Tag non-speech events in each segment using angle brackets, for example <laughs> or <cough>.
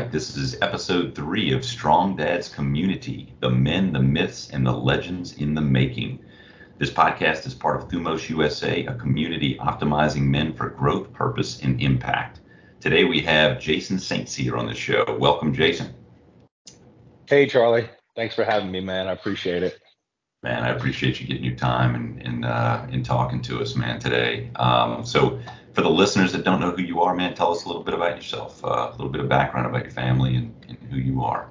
right, this is episode three of Strong Dad's Community The Men, the Myths, and the Legends in the Making. This podcast is part of Thumos USA, a community optimizing men for growth, purpose, and impact. Today we have Jason St. Cyr on the show. Welcome, Jason. Hey, Charlie. Thanks for having me, man. I appreciate it. Man, I appreciate you getting your time and and, uh, and talking to us, man, today. Um, so, for the listeners that don't know who you are, man, tell us a little bit about yourself, uh, a little bit of background about your family and, and who you are.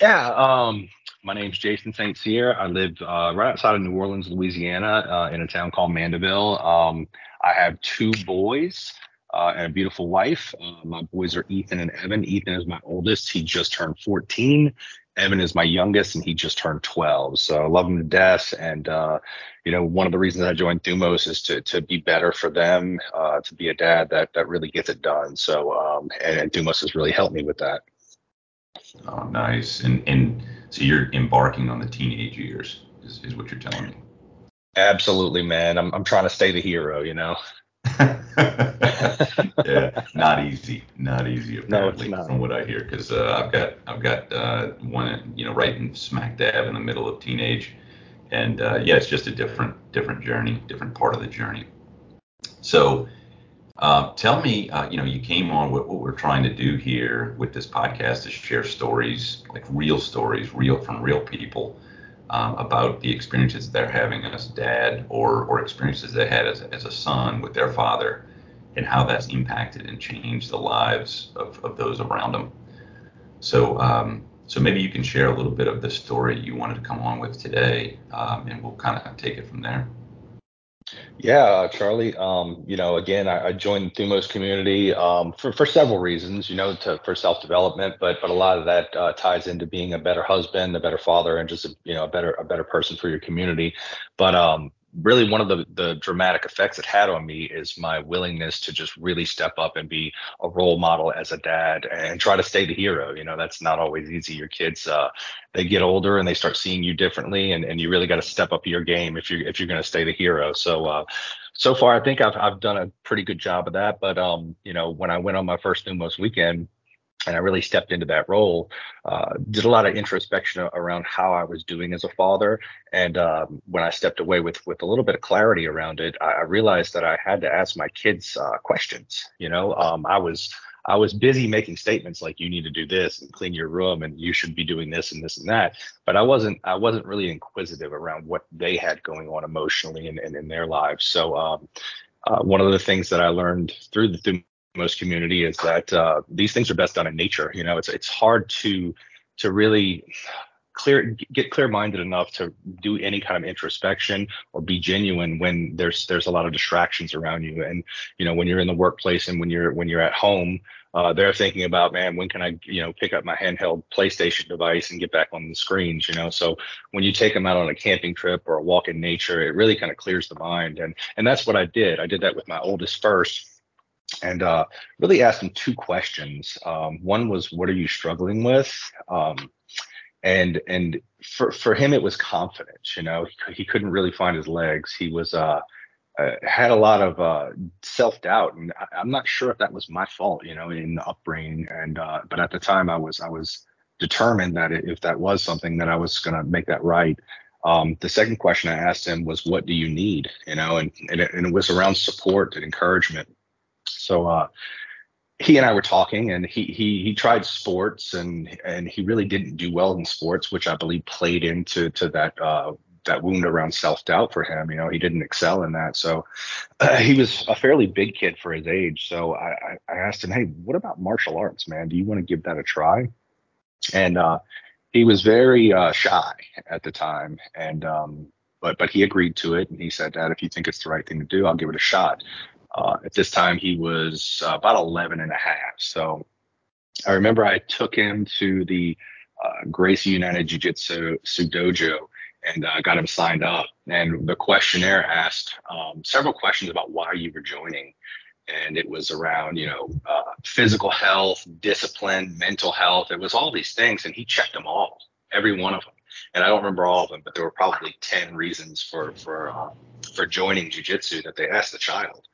Yeah, um, my name's Jason St. Cyr. I live uh, right outside of New Orleans, Louisiana, uh, in a town called Mandeville. Um, I have two boys uh, and a beautiful wife. Uh, my boys are Ethan and Evan. Ethan is my oldest. He just turned 14. Evan is my youngest, and he just turned 12. So I love him to death. And uh, you know, one of the reasons I joined Thumos is to to be better for them, uh, to be a dad that that really gets it done. So um, and, and Thumos has really helped me with that. Oh, nice. And and so you're embarking on the teenage years, is, is what you're telling me. Absolutely, man. I'm I'm trying to stay the hero, you know. <laughs> yeah, not easy, not easy apparently no, not. from what I hear, because uh, I've got I've got uh, one you know right in smack dab in the middle of teenage, and uh, yeah, it's just a different different journey, different part of the journey. So, uh, tell me, uh, you know, you came on what, what we're trying to do here with this podcast is share stories, like real stories, real from real people um, about the experiences they're having as dad or, or experiences they had as, as a son with their father and how that's impacted and changed the lives of, of those around them. So, um, so maybe you can share a little bit of the story you wanted to come on with today, um, and we'll kind of take it from there. Yeah, Charlie. Um, you know, again, I, I joined Thumos community um, for for several reasons. You know, to, for self development, but but a lot of that uh, ties into being a better husband, a better father, and just a, you know a better a better person for your community. But um, really one of the, the dramatic effects it had on me is my willingness to just really step up and be a role model as a dad and try to stay the hero you know that's not always easy. Your kids uh, they get older and they start seeing you differently and, and you really got to step up your game if you're if you're going to stay the hero. So uh, so far i think I've, I've done a pretty good job of that but um you know when i went on my first Thumos weekend and I really stepped into that role. Uh, did a lot of introspection around how I was doing as a father, and um, when I stepped away with with a little bit of clarity around it, I, I realized that I had to ask my kids uh, questions. You know, um, I was I was busy making statements like you need to do this and clean your room and you should be doing this and this and that, but I wasn't I wasn't really inquisitive around what they had going on emotionally and, and in their lives. So um, uh, one of the things that I learned through the through most community is that uh, these things are best done in nature. You know, it's it's hard to to really clear get clear minded enough to do any kind of introspection or be genuine when there's there's a lot of distractions around you. And you know when you're in the workplace and when you're when you're at home uh, they're thinking about man when can i you know pick up my handheld playstation device and get back on the screens you know? So when you take them out on a camping trip or a walk in nature it really kind of clears the mind. And and that's what i did. I did that with my oldest first and uh, really asked him two questions. Um, one was, "What are you struggling with?" Um, and and for for him, it was confidence. You know, he, he couldn't really find his legs. He was uh, uh, had a lot of uh, self doubt, and I, am not sure if that was my fault. You know, in the upbringing. And uh, but at the time, I was I was determined that if that was something, that I was going to make that right. Um, the second question I asked him was, "What do you need?" You know, and and it, and it was around support and encouragement so uh, he and I were talking, and he he he tried sports, and and he really didn't do well in sports, which I believe played into to that uh, that wound around self doubt for him. You know, he didn't excel in that. So uh, he was a fairly big kid for his age. So I, I asked him, hey, what about martial arts, man? Do you want to give that a try? And uh, he was very uh, shy at the time, and um, but but he agreed to it, and he said, Dad, if you think it's the right thing to do, I'll give it a shot. Uh, at this time, he was uh, about 11 and a half. So I remember I took him to the uh, Gracie United Jiu Jitsu Dojo and uh, got him signed up. And the questionnaire asked um, several questions about why you were joining. And it was around, you know, uh, physical health, discipline, mental health. It was all these things. And he checked them all, every one of them. And I don't remember all of them, but there were probably 10 reasons for, for, uh, for joining jujitsu that they asked the child.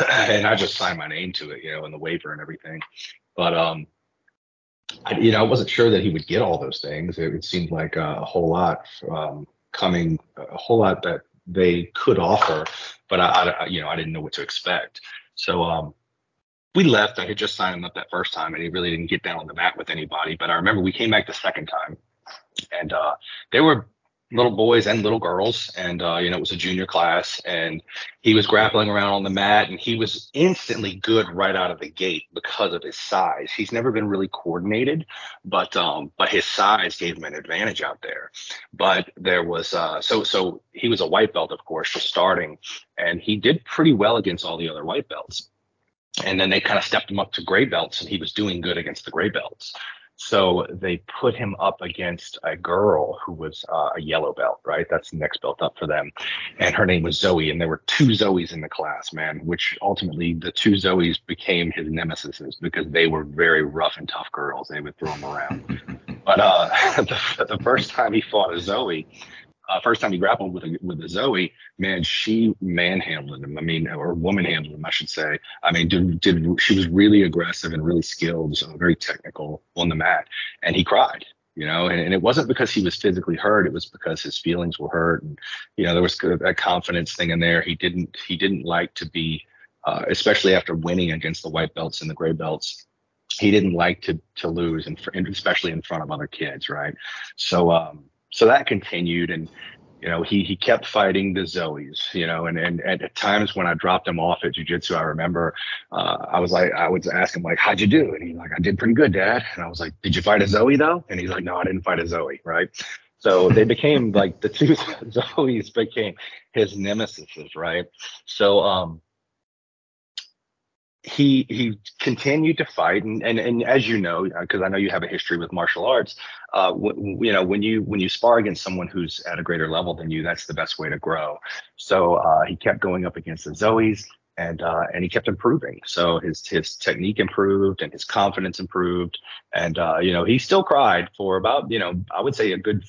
<clears throat> and I just signed my name to it, you know, in the waiver and everything. But um, I, you know, I wasn't sure that he would get all those things. It, it seemed like a, a whole lot um, coming, a whole lot that they could offer, but I, I, you know, I didn't know what to expect. So um, we left. I had just signed him up that first time, and he really didn't get down on the mat with anybody. But I remember we came back the second time, and uh, they were little boys and little girls. And uh, you know it was a junior class and he was grappling around on the mat and he was instantly good right out of the gate because of his size. He's never been really coordinated but um but his size gave him an advantage out there. But there was uh so so he was a white belt of course just starting and he did pretty well against all the other white belts. And then they kind of stepped him up to gray belts and he was doing good against the gray belts so they put him up against a girl who was uh, a yellow belt, right? That's the next belt up for them. And her name was Zoe. And there were two Zoes in the class, man, which ultimately the two Zoes became his nemesis because they were very rough and tough girls. They would throw him around. <laughs> but uh, <laughs> the, the first time he fought a Zoe, uh, first time he grappled with a, with a Zoe, man, she manhandled him. I mean, or woman handled him, I should say. I mean, did, did she was really aggressive and really skilled, so very technical on the mat, and he cried. You know, and, and it wasn't because he was physically hurt; it was because his feelings were hurt, and you know there was a confidence thing in there. He didn't he didn't like to be, uh, especially after winning against the white belts and the gray belts he didn't like to to lose and especially in front of other kids right so um so that continued and you know he he kept fighting the zoes you know and and, at times when i dropped him off at jiu-jitsu i remember uh, i was like i would ask him like how'd you do? And he's like i did pretty good dad. And i was like did you fight a zoe though? And he's like no i didn't fight a zoe right? So they became like the two <laughs> zoes became his nemesis right? So um he he continued to fight. And and, and as you know because i know you have a history with martial arts uh w- you know when you when you spar against someone who's at a greater level than you that's the best way to grow. So uh he kept going up against the zoes and uh, and he kept improving. So his his technique improved and his confidence improved, and uh, you know he still cried for about you know I would say a good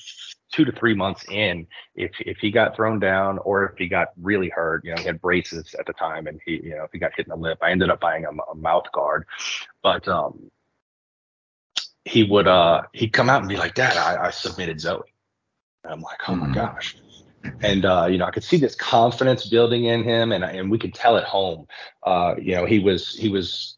two to three months in, if if he got thrown down or if he got really hurt, you know, he had braces at the time, and he, you know, if he got hit in the lip, I ended up buying a, a mouth guard, but um, he would uh he'd come out and be like, Dad, I, I submitted Zoe. And I'm like, oh my mm-hmm. gosh. And uh, you know, I could see this confidence building in him, and and we could tell at home. Uh, you know, he was he was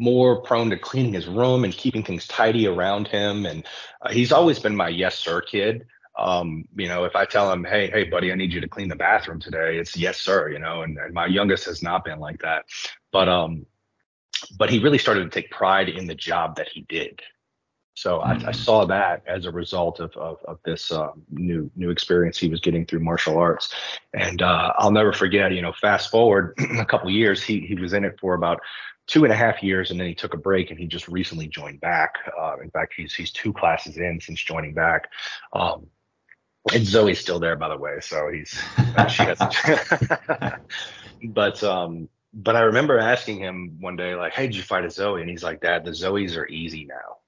more prone to cleaning his room and keeping things tidy around him. And uh, he's always been my yes sir kid. Um, you know, if I tell him, hey, hey, buddy, I need you to clean the bathroom today, it's yes sir. You know, and, and my youngest has not been like that. But um, but he really started to take pride in the job that he did. So I, I, mm-hmm. saw that as a result of of, of this uh, new new experience he was getting through martial arts, and uh, I'll never forget. You know, fast forward <clears throat> a couple years, he he was in it for about two and a half years, and then he took a break, and he just recently joined back. Uh, in fact, he's he's two classes in since joining back. Um, and Zoe's still there, by the way. So he's uh, she has. <laughs> but um, but I remember asking him one day, like, "Hey, did you fight a Zoe?" And he's like, "Dad, the Zoes are easy now."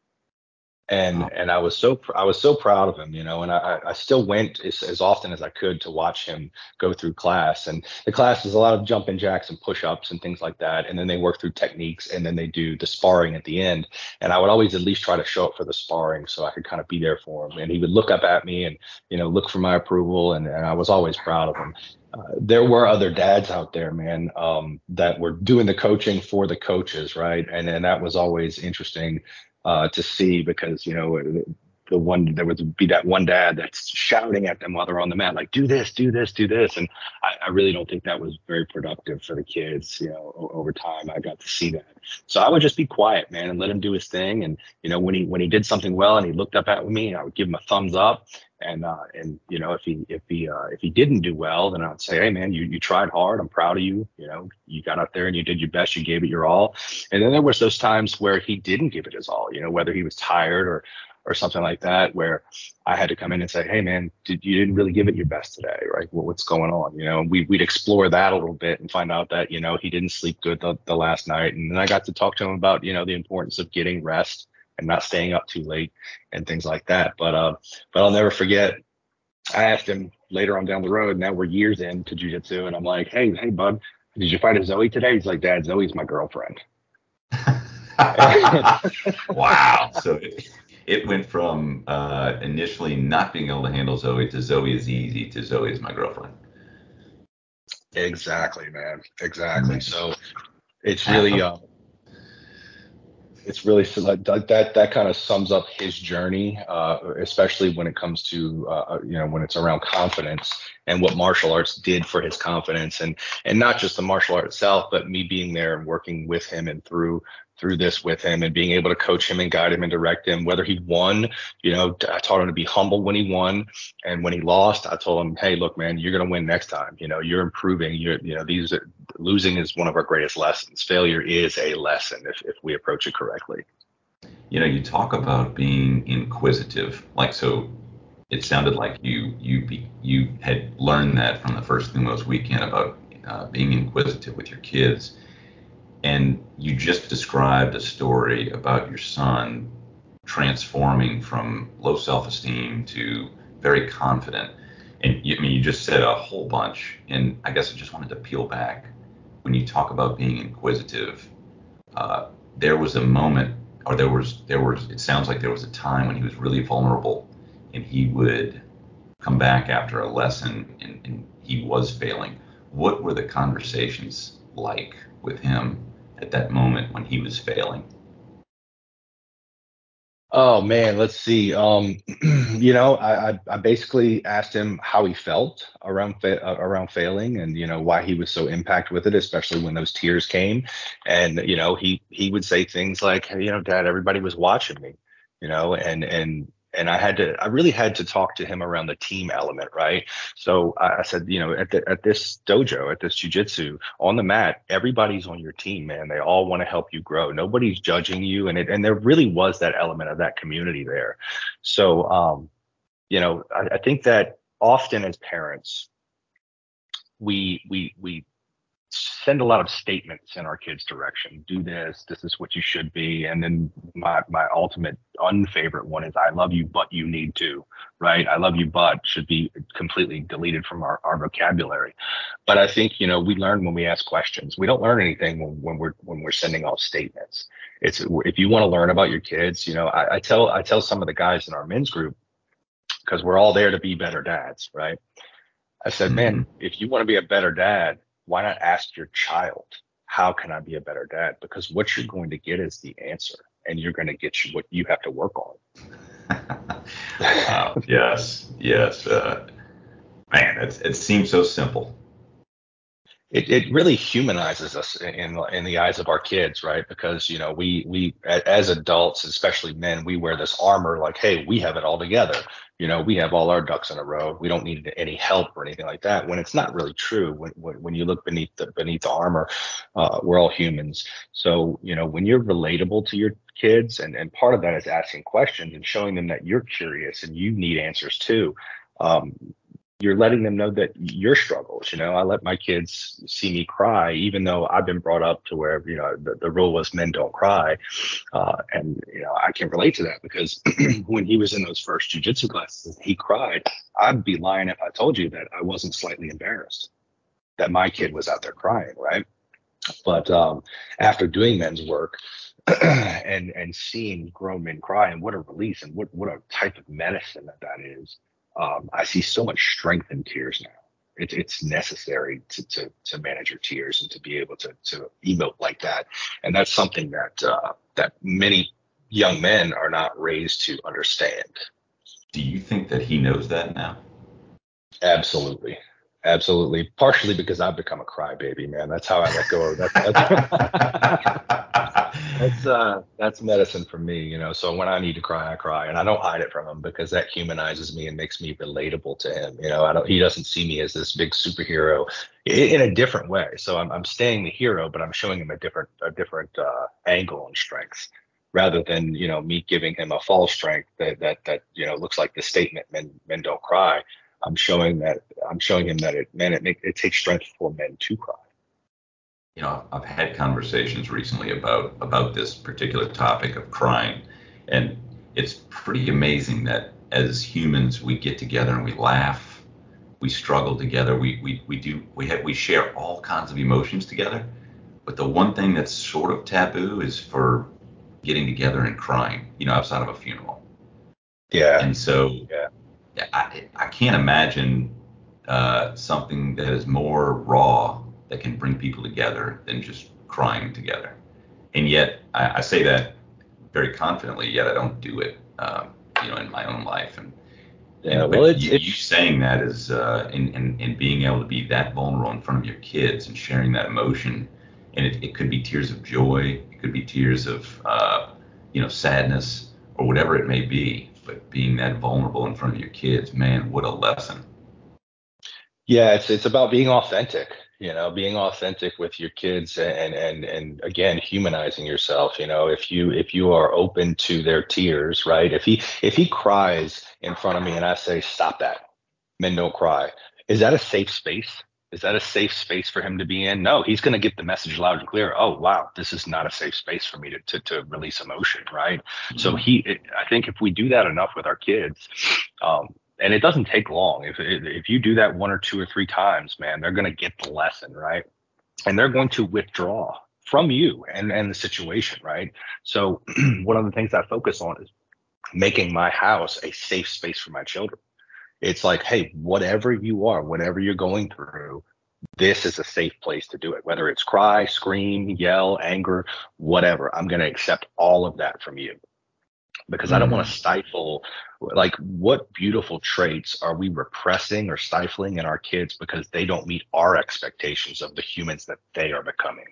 And and I was so I was so proud of him, you know, and I, I still went as, as often as I could to watch him go through class. And the class is a lot of jumping jacks and push-ups and things like that. And then they work through techniques, and then they do the sparring at the end. And I would always at least try to show up for the sparring so I could kind of be there for him. And he would look up at me and you know look for my approval, and, and I was always proud of him. Uh, there were other dads out there, man, um, that were doing the coaching for the coaches, right? And and that was always interesting uh, to see because you know the one there would be that one dad that's shouting at them while they're on the mat like do this do this do this and I, I, really don't think that was very productive for the kids you know over time i got to see that so i would just be quiet man and let him do his thing and you know when he when he did something well and he looked up at me i would give him a thumbs up and uh, and you know if he if he uh, if he didn't do well, then I'd say, hey man, you you tried hard. I'm proud of you. You know, you got out there and you did your best. You gave it your all. And then there was those times where he didn't give it his all. You know, whether he was tired or or something like that, where I had to come in and say, hey man, did, you didn't really give it your best today, right? Well, what's going on? You know, we we'd explore that a little bit and find out that you know he didn't sleep good the, the last night, and then I got to talk to him about you know the importance of getting rest and not staying up too late and things like that. But uh, but I'll never forget. I asked him later on down the road. Now we're years into jujitsu, and I'm like, hey, hey, bud, did you fight a Zoe today? He's like, Dad, Zoe's my girlfriend. <laughs> <laughs> wow. So it, went from uh, initially not being able to handle Zoe to Zoe is easy to Zoe is my girlfriend. Exactly, man. Exactly. So it's really uh, it's really that that that kind of sums up his journey, uh, especially when it comes to uh, uh, you know when it's around confidence and what martial arts did for his confidence, and and not just the martial art itself, but me being there and working with him and through through this with him and being able to coach him and guide him and direct him. Whether he won, you know, I taught him to be humble when he won, and when he lost, I told him, hey, look, man, you're gonna win next time. You know, you're improving. You're, you know, these losing is one of our greatest lessons. Failure is a lesson if if we approach it correctly. You know, you talk about being inquisitive, like so. It sounded like you you be, you had learned that from the first Thumos weekend about uh, being inquisitive with your kids and you just described a story about your son transforming from low self-esteem to very confident. And you, I mean, you just said a whole bunch, and I guess I just wanted to peel back. When you talk about being inquisitive, uh, there was a moment, or there was, there was. It sounds like there was a time when he was really vulnerable, and he would come back after a lesson, and, and he was failing. What were the conversations like with him at that moment when he was failing? Oh man, let's see. Um, <clears throat> you know, I, I basically asked him how he felt around fa- uh, around failing, and you know why he was so impacted with it, especially when those tears came. And you know, he he would say things like, "You know, Dad, everybody was watching me," you know, and and and I had to, I really had to talk to him around the team element, right? So I, said, you know, at the, at this dojo, at this jujitsu, on the mat, everybody's on your team, man. They all want to help you grow. Nobody's judging you, and it, and there really was that element of that community there. So, um, you know, I, I think that often as parents, we we we send a lot of statements in our kids' direction. Do this. This is what you should be. And then my my ultimate unfavorite one is I love you, but you need to. Right? I love you, but should be completely deleted from our, our vocabulary. But I think you know we learn when we ask questions. We don't learn anything when, when we're when we're sending off statements. It's if you want to learn about your kids, you know, I, I tell I tell some of the guys in our men's group because we're all there to be better dads, right? I said, mm-hmm. man, if you want to be a better dad, why not ask your child, how can I be a better dad? Because what you're going to get is the answer, and you're going to get you what you have to work on. wow. <laughs> Yes. Yes. Uh, man, it, it seems so simple. It, it really humanizes us in in the eyes of our kids, right? Because you know we we as adults, especially men, we wear this armor like, hey, we have it all together you know, we have all our ducks in a row. We don't need any help or anything like that. When it's not really true. When when, when you look beneath the beneath the armor, uh, we're all humans. So you know, when you're relatable to your kids, and and part of that is asking questions and showing them that you're curious and you need answers too. Um, you're letting them know that your struggles. You know, I let my kids see me cry, even though I've been brought up to where you know the, the rule was men don't cry, uh, and you know I can relate to that because <clears throat> when he was in those first jujitsu classes, he cried. I'd be lying if I told you that I wasn't slightly embarrassed that my kid was out there crying, right? But um, after doing men's work, <clears throat> and and seeing grown men cry and what a release and what what a type of medicine that that is um, I see so much strength in tears now. It's it's necessary to, to to manage your tears and to be able to to emote like that, and that's something that uh, that many young men are not raised to understand. Do you think that he knows that now? Absolutely. Absolutely. Partially because I've become a crybaby, man. That's how I let go of that. That's, <laughs> <laughs> that's uh that's medicine for me, you know. So when I need to cry, I cry, and I don't hide it from him because that humanizes me and makes me relatable to him. You know, I don't. He doesn't see me as this big superhero in, a different way. So I'm I'm staying the hero, but I'm showing him a different a different uh, angle and strength rather than you know me giving him a false strength that that that you know looks like the statement men men don't cry I'm showing that I'm showing him that it man it make, it takes strength for men to cry. You know, I've had conversations recently about about this particular topic of crying, and it's pretty amazing that as humans we get together and we laugh, we struggle together, we we we do we have we share all kinds of emotions together. But the one thing that's sort of taboo is for getting together and crying, you know, outside of a funeral. Yeah. And so yeah. I, I can't imagine uh, something that is more raw that can bring people together than just crying together. And yet, I, I say that very confidently, yet I don't do it, um, you know, in my own life. And, yeah, well, it's, you, it's, you, saying that is, uh, and, and, and being able to be that vulnerable in front of your kids and sharing that emotion, and it, it could be tears of joy, it could be tears of, uh, you know, sadness or whatever it may be. But being that vulnerable in front of your kids, man, what a lesson. Yeah, it's it's about being authentic, you know, being authentic with your kids and and and again humanizing yourself, you know, if you if you are open to their tears, right? If he if he cries in front of me and I say stop that. Men don't cry. Is that a safe space? Is that a safe space for him to be in? No, he's going to get the message loud and clear. Oh, wow, this is not a safe space for me to to, to release emotion, right? Mm-hmm. So he, I think if we do that enough with our kids, um, and it doesn't take long. If if you do that one or two or three times, man, they're going to get the lesson, right? And they're going to withdraw from you and and the situation, right? So <clears throat> one of the things I focus on is making my house a safe space for my children. It's like, hey, whatever you are, whatever you're going through, this is a safe place to do it. Whether it's cry, scream, yell, anger, whatever, I'm going to accept all of that from you because mm. I don't want to mm. stifle like what beautiful traits are we repressing or stifling in our kids because they don't meet our expectations of the humans that they are becoming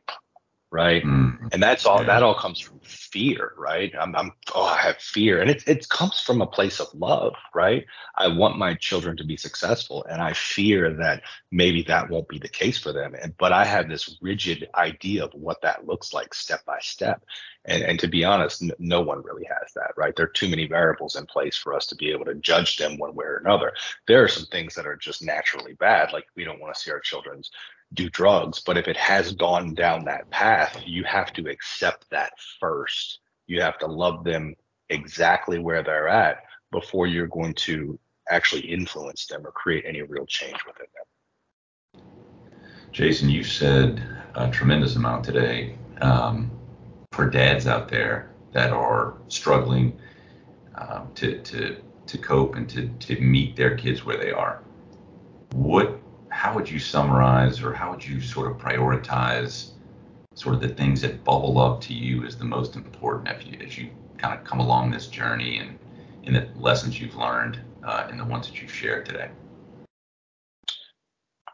right? Mm. And that's all. Yeah. That all comes from fear, right? I'm, I'm, oh, I have fear, and it it comes from a place of love, right? I want my children to be successful, and I fear that maybe that won't be the case for them. And but I have this rigid idea of what that looks like, step by step. And and to be honest, n- no one really has that, right? There are too many variables in place for us to be able to judge them one way or another. There are some things that are just naturally bad, like we don't want to see our children's do drugs. But if it has gone down that path, you have to accept that first. You have to love them exactly where they're at before you're going to actually influence them or create any real change within them. Jason, you said a tremendous amount today um, for dads out there that are struggling um, to, to, to cope and to, to meet their kids where they are. What how would you summarize or how would you sort of prioritize sort of the things that bubble up to you as the most important as you, as you kind of come along this journey and in the lessons you've learned uh, and the ones that you've shared today?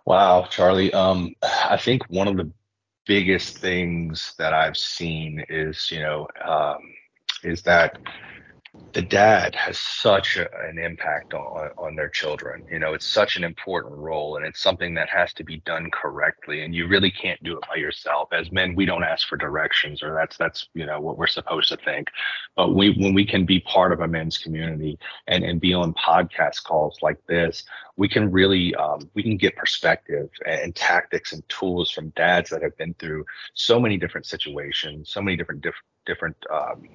Wow, Charlie. Um, I think one of the biggest things that I've seen is, you know, um, is that the dad has such a, an impact on, on their children. You know, it's such an important role and it's something that has to be done correctly. And you really can't do it by yourself. As men, we don't ask for directions or that's, that's, you know, what we're supposed to think. But we, when we can be part of a men's community and, and be on podcast calls like this, we can really, um, we can get perspective and, and tactics and tools from dads that have been through so many different situations, so many different, diff- different, um,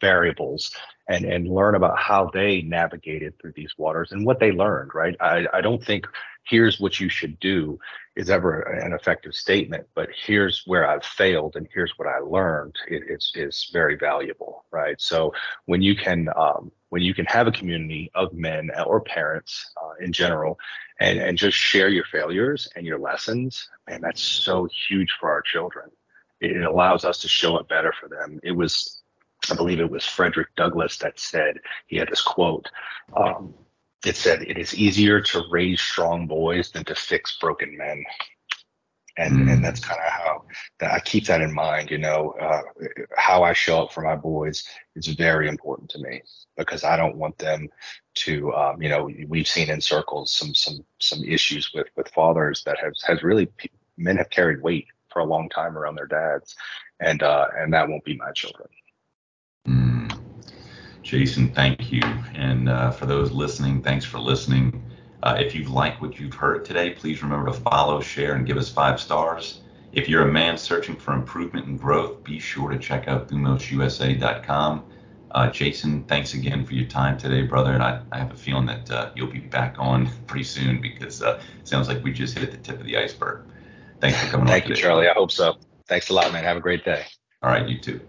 variables and and learn about how they navigated through these waters and what they learned right? I i don't think here's what you should do is ever an effective statement but here's where i've failed and here's what i learned. It, it's is very valuable right? So when you can um, when you can have a community of men or parents uh, in general and and just share your failures and your lessons and that's so huge for our children. It allows us to show it better for them. It was I believe it was Frederick Douglass that said, he had this quote. Um, it said, It is easier to raise strong boys than to fix broken men. And, mm. and that's kind of how that I keep that in mind. You know, uh, how I show up for my boys is very important to me because I don't want them to, um, you know, we've seen in circles some some some issues with with fathers that has has really men have carried weight for a long time around their dads, and uh, and that won't be my children. Jason, thank you. And uh, for those listening, thanks for listening. Uh, if you like what you've heard today, please remember to follow, share, and give us five stars. If you're a man searching for improvement and growth, be sure to check out thumosusa.com. Uh, Jason, thanks again for your time today, brother. And I, I have a feeling that uh, you'll be back on <laughs> pretty soon because uh, it sounds like we just hit the tip of the iceberg. Thanks for coming Thank on. Thank you, Charlie. I hope so. Thanks a lot, man. Have a great day. All right, you too.